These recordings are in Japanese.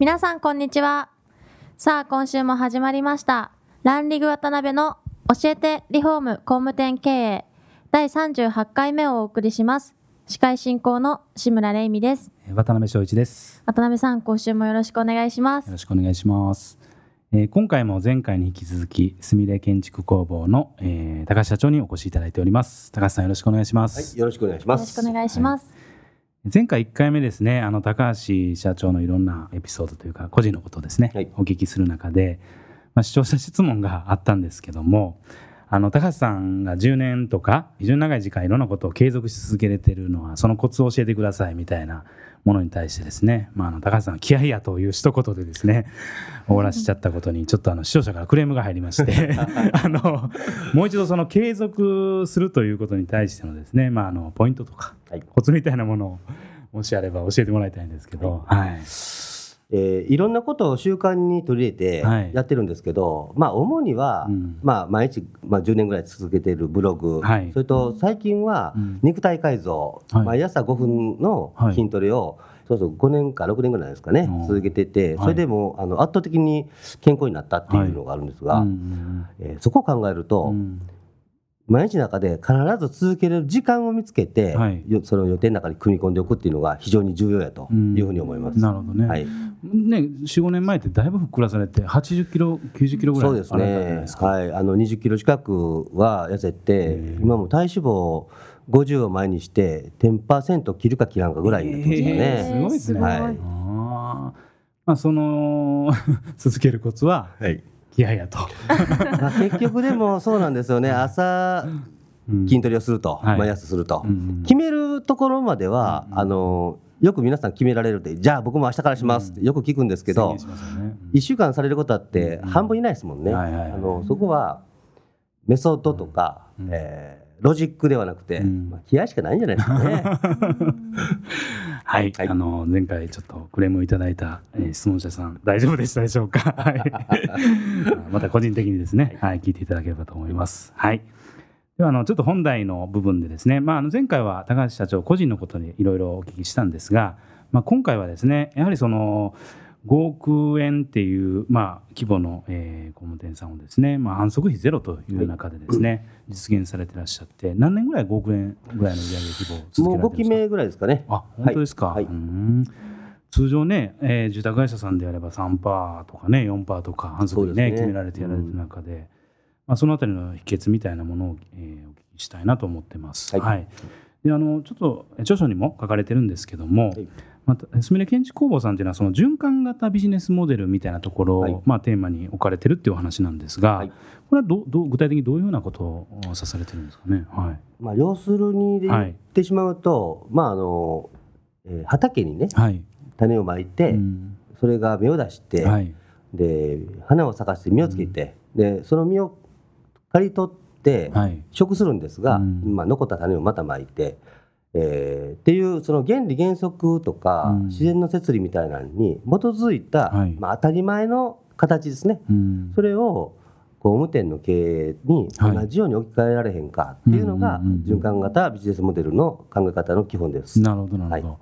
皆さんこんにちは。さあ今週も始まりました。ランリグ渡辺の教えてリフォーム工務店経営第38回目をお送りします。司会進行の志村玲美です。渡辺翔一です。渡辺さん今週もよろしくお願いします。よろしくお願いします、えー今回も前回に引き続きすみれ建築工房の、えー高橋社長にお越しいただいております。高橋さんよろしくお願いしまはい、す、よろしくお願いしよろます。しくお願いします、前回1回目ですねあの高橋社長のいろんなエピソードというか個人のことをですね、はい。お聞きする中で、まあ、視聴者質問があったんですけどもあの高橋さんが10年とか非常に長い時間いろんなことを継続し続けれてるのはそのコツを教えてくださいみたいなものに対してですね、まあ、あの高橋さんが気合いやという一言でですね 終わらしちゃったことにちょっとあの視聴者からクレームが入りまして。あのもう一度その継続するということに対してのですね、まあ、あのポイントとかはい、コツみたいなものをもしあれば教えてもらいたいんですけど、はいえーいろんなことを習慣に取り入れはい。てやってるんですけど、まあ主には、うん。まあ毎日、まあ10年ぐらい続けているブログ、はい。それと最近はうん。肉体改造、はい。毎朝5分のはい。筋トレを、そうそう5年か6年ぐらいですかねうん、続けてて、はい。それでもうあの圧倒的に健康になったっていうのがあるんですが、うん。えーそこを考えると、うん毎日の中で必ず続ける時間を見つけて、はいよその予定の中に組み込んでおくっていうのが非常に重要やというふうに思います。なるほどね。はいね、4、5年前ってだいぶふっくらされて、80キロ、90キロぐらいそうですあられたじゃないねですか。はい、あの20キロ近くは痩せてー今も体脂肪50を前にして10%切るか切らんかぐらいになってますよえーね。すごいですね。はいあーまあ、その 続けるコツははい気合やと。まあ、結局でもそうなんですよね。朝うん。筋トレをすると、はい。毎朝すると、うん決めるところまでは、あのよく皆さん決められるってじゃあ僕も明日からしますってよく聞くんですけど、宣言しますよね。1週間されることあって半分いないですもんね。はいはいはい。あのそこはメソッドとか、うん。えーロジックではなくて、うん。まあ、気合しかないんじゃないですかね。はい、はいあの前回ちょっとクレームをいただいた、えー質問者さん大丈夫でしたでしょうか？はい、また個人的にですね、はい、聞いていただければと思います。はい。ではあのちょっと本題の部分でですね、まああの前回は高橋社長個人のことにいろいろお聞きしたんですが、まあ今回はですね、やはりその5億円っていうまあ規模の、えー工務店さんをですね、まあ反則費ゼロという中でですね、実現されてらっしゃって、何年ぐらい5億円ぐらいの売上規模を続もう5けられてるんですか？期目ぐらいですかね。あ本当ですか、はい。はい。うーん。通常ね、えー住宅会社さんであれば3%パーとかね4%パーとか反則にねね。決められてやられてる中で、まあ、そのあたりの秘訣みたいなものを、えーお聞きしたいなと思ってます。はい。であのちょっとえ著書にも書かれてるんですけども、はいまたすみれ建築工房さんというのはその循環型ビジネスモデルみたいなところを、はい。まあ、テーマに置かれてるっていうお話なんですが、はい。これはどどう具体的にどういうようなことを指されてるんですかね？はい。まあ、要するにで言ってしまうと、まああのえー畑にねはい。種をまいて、うん。それが芽を出して、はい。で花を咲かして実をつけて、でその実を刈り取ってはい。食するんですが、うん。まあ、残った種をまたまいて、えーっていうその原理原則とか、うん。自然の摂理みたいなのに基づいた、はい。まあ、当たり前の形ですね。うん。それを工務店の経営にはい。同じように置き換えられへんかっていうのがうんうんうんうん。循環型ビジネスモデルの考え方の基本です。なるほどなるほど、は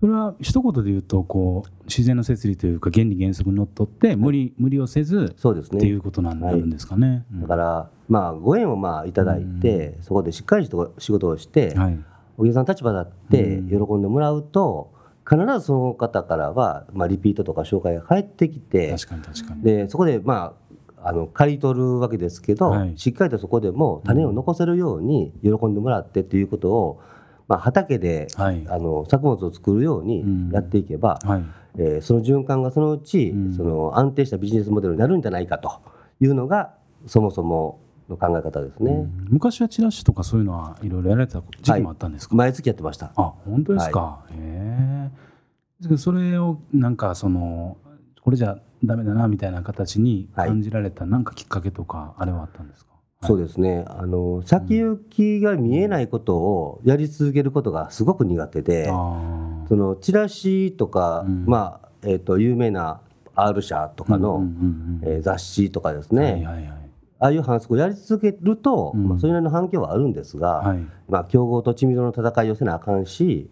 それは一言で言うとこう自然の摂理というか原理原則にのっとって無理,、無理をせずそうですね。っていうことになるんですかね。だから、まあ、ご縁をまあいただいて、そこでしっかりと仕事をして、うんはいお客さんの立場だってうん。喜んでもらうと、必ずその方からは、まあ、リピートとか紹介が返ってきて確かに確かに。でそこでまああの刈り取るわけですけど、はい。しっかりとそこでも種を残せるように喜んでもらってっていうことを、まあ、畑で、はい。あの作物を作るようにうん。やっていけば、はい。えーその循環がそのうち、うん。その安定したビジネスモデルになるんじゃないかというのがそもそもの考え方ですね。うん。昔はチラシとかそういうのはいろいろやられてた時期もあったんですか、毎月やってました。あ本当ですか、へえですけどそれをなんかそのこれじゃダメだなみたいな形に感じられたなんかきっかけとかあれはあったんですか、そうですね。あの先行きが見えないことをやり続けることがすごく苦手で、あそのチラシとか、うん。まあえー、と有名な R 社とかの、雑誌とかですうんね、はいはいはいああいう反則をやり続けると、うん。まあ、それなりの反響はあるんですが、はい。まあ、競合と知名度の戦いをせなあかんし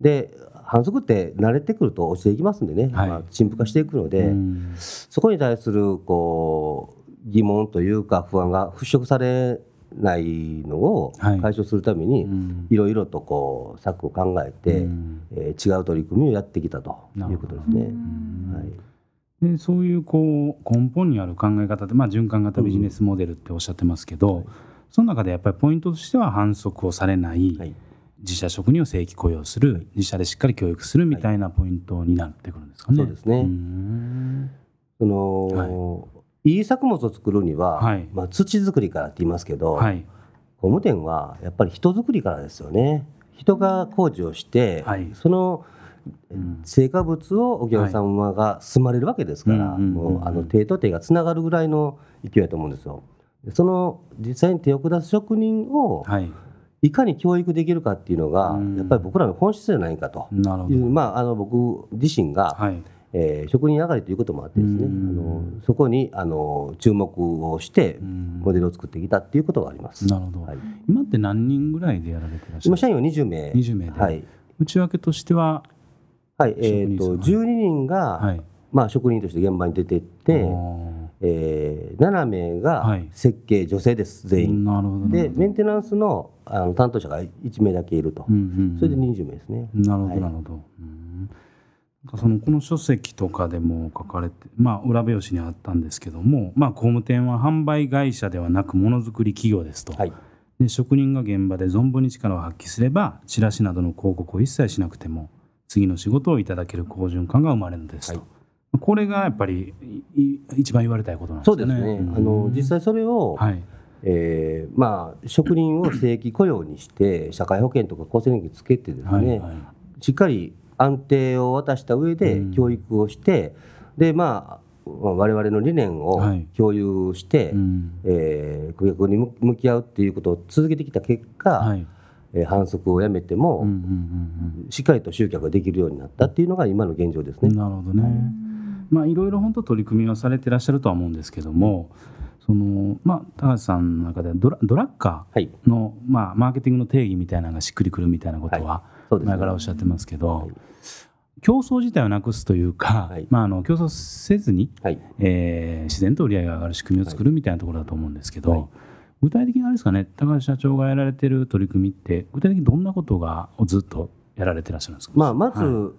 で反則って慣れてくると落ちていきますんでね、はい。まあ、陳腐化していくので、うん。そこに対するこう疑問というか不安が払拭されないのをはい。解消するために、うん。いろいろとこう策を考えて、うん。えー違う取り組みをやってきたということですね。うんはいでそういうこう根本にある考え方で、まあ、循環型ビジネスモデルっておっしゃってますけど、はい。その中でやっぱりポイントとしては反則をされない、はい。自社職人を正規雇用する自社でしっかり教育するみたいなポイントになってくるんですかね。そうですね。ん。その、い、い作物を作るには、はい。まあ、土作りからって言いますけど、はい。工務店はやっぱり人作りからですよね。人が工事をして、はい。そのうん成果物をお客様が住まれるわけですから、もうあの手と手がつながるぐらいの勢いだと思うんですよ。でその実際に手を下す職人をはい。いかに教育できるかっていうのが、うん。やっぱり僕らの本質じゃないかと。いう、まあ、あの僕自身が、はい。えー職人上がりということもあってですね、あうん。のそこにあの注目をしてうん。モデルを作ってきたっていうことがあります。なるほど、はい、今って何人ぐらいでやられてらっしゃる今社員は20名。20名で、はい。内訳としては、はいえー、と職人さん12人が、はい、まあ、職人として現場に出てって、おえー、7名がはい。設計、女性です全ー員。なるほどなでメンテナンスのあの担当者が1名だけいると、うんうんうん。それで20名ですね。なるほど、はい。なるほど。そのこの書籍とかでも書かれて、まあ、裏表紙にあったんですけども、まあ、工務店は販売会社ではなくものづくり企業ですと、はい。で職人が現場で存分に力を発揮すればチラシなどの広告を一切しなくても次の仕事をいただける好循環が生まれるのですと、はい。これがやっぱりいい一番言われたいことなんですそうよね。ですね、ん。あの実際それを、はい。えーまあ、職人を正規雇用にして社会保険とか厚生年金つけてですね、はいはい。しっかり安定を渡した上でうん。教育をして、でまあ我々の理念をはい。共有して、うん。えー顧客に向向き合うっていうことを続けてきた結果、はい。えー反則をやめても、しっかりと集客ができるようになったっていうのが今の現状ですね。うんなるほどね。まあいろいろ本当取り組みはされてらっしゃるとは思うんですけども、そのまあ高橋さんの中ではドラドラッカはい、ーのまあマーケティングの定義みたいなのがしっくりくるみたいなことは前からおっしゃってますけど、はい。競争自体をなくすというか、はい。まああの競争せずに、はい。えー自然と売り上げが上がる仕組みを作るみたいなところだと思うんですけど、はい具体的にあれですかね高橋社長がやられてる取り組みって具体的にどんなことがをずっとやられてらっしゃるんですか、まあ、まず、は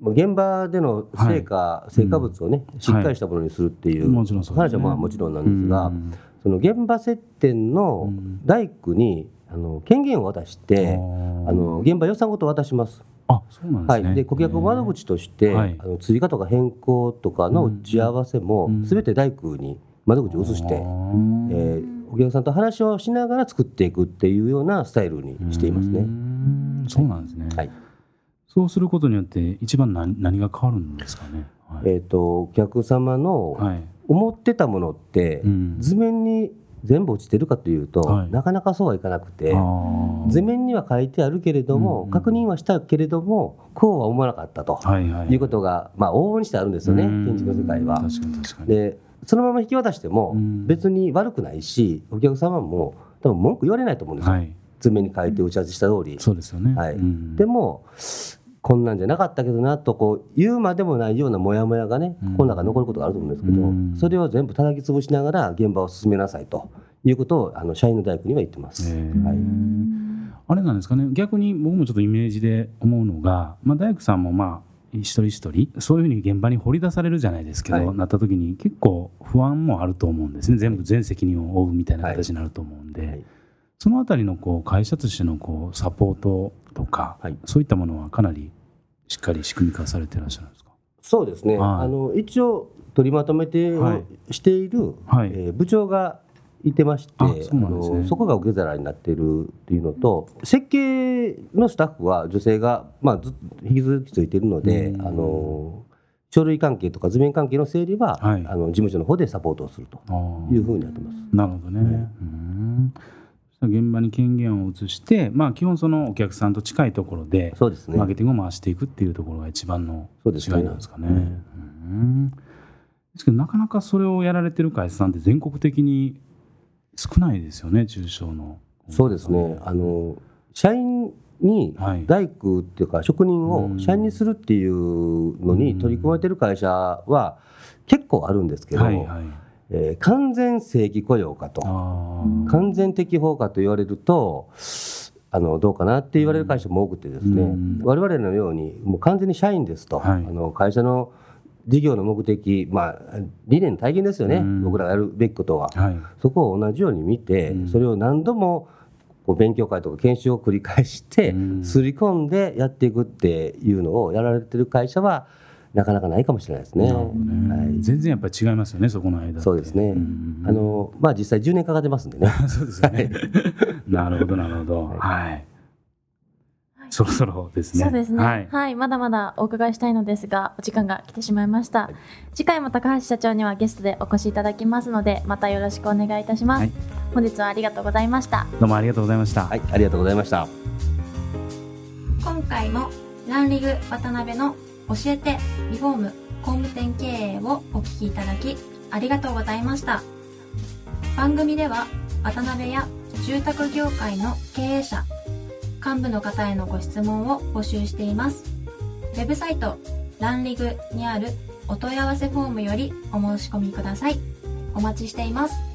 現場での成果、成果物をね、しっかりしたものにするっていう、話はまあもちろんなんですが、うん。その現場接点のうん。大工にあの権限を渡して、あの現場予算ごと渡します。あそうなんですね、はい、で顧客窓口として、はい。あの追加とか変更とかの打ち合わせもうん。すべて大工に窓口を移して、えーお客さんと話をしながら作っていくっていうようなスタイルにしていますうね。んそうなんですね、はい。そうすることによって一番何何が変わるんですかね？はい、えー、とお客様のはい。思ってたものってうん。図面に全部落ちてるかというと、はい。なかなかそうはいかなくて図面には書いてあるけれども、うん。うん確認はしたけれどもこうは思わなかったとはいはい。いうことが、まあ、往々にしてあるんですよねうん。建築の世界は。確かに確かに。でそのまま引き渡してもうん。別に悪くないしお客様も多分文句言われないと思うんですよ、はい。図面に書いて打ち合わせした通り。そうですよね、はい。うん。でもこんなんじゃなかったけどなとこう言うまでもないようなモヤモヤがねうん。この中に残ることがあると思うんですけど、うん。それを全部叩き潰しながら現場を進めなさいということをあの社員の大工には言ってます。はい。あれなんですかね。逆に僕もちょっとイメージで思うのが、まあ、大工さんもまあ一人一人そういうふうに現場に掘り出されるじゃないですけど、はい。なった時に結構不安もあると思うんですね。全部全責任を負うみたいな形になると思うんで、はい。そのあたりのこう会社としてのこうサポートとか、はい。そういったものはかなりしっかり仕組み化されてらっしゃるんですか？そうですね、はい。あの一応取りまとめてしている、はい。えー部長がいてましてあそね。そこが受け皿になっているっていうのと設計のスタッフは女性が、まあ、ずっと引き続きついているので、うん。あの書類関係とか図面関係の整理は、はい。あの事務所の方でサポートをするというふうになってます。なるほどね。うん。現場に権限を移して、まあ、基本そのお客さんと近いところでそうですね。マーケティングを回していくっていうところが一番の違いそうですね。なんですかね。うん。ですけどなかなかそれをやられてる会社さんって全国的に少ないですよね中小の。そうですね。あの社員にはい。大工っていうか職人うん。を社員にするっていうのに取り組まれてる会社は結構あるんですけど、はいはい。えー完全正規雇用かとあ完全適法かと言われるとあのどうかなって言われる会社も多くてですね、うん。我々のようにもう完全に社員ですと、はい。あの会社の事業の目的、まあ、理念体現ですよね、うん僕らがやるべきことは。あはい。そこを同じように見て、うんそれを何度もこう勉強会とか研修を繰り返して、うんすり込んでやっていくっていうのをやられてる会社はなかなかないかもしれないですね。ねはい全然やっぱり違いますよねそこの間。そうですね。んあのまあ実際10年かかってますんでね。そうですよね。なるほどなるほど。はい。そろそろですね。そうですね、ははいい。まだまだお伺いしたいのですが、お時間が来てしまいました。次回も高橋社長にはゲストでお越しいただきますので、またよろしくお願いいたします。はい本日はありがとうございました。どうもありがとうございました。はい、ありがとうございました。今回もランリグ渡辺の教えてリフォーム工務店経営をお聞きいただきありがとうございました番組では渡辺や住宅業界の経営者幹部の方へのご質問を募集しています。ウェブサイトランリグにあるお問い合わせフォームよりお申し込みください。お待ちしています。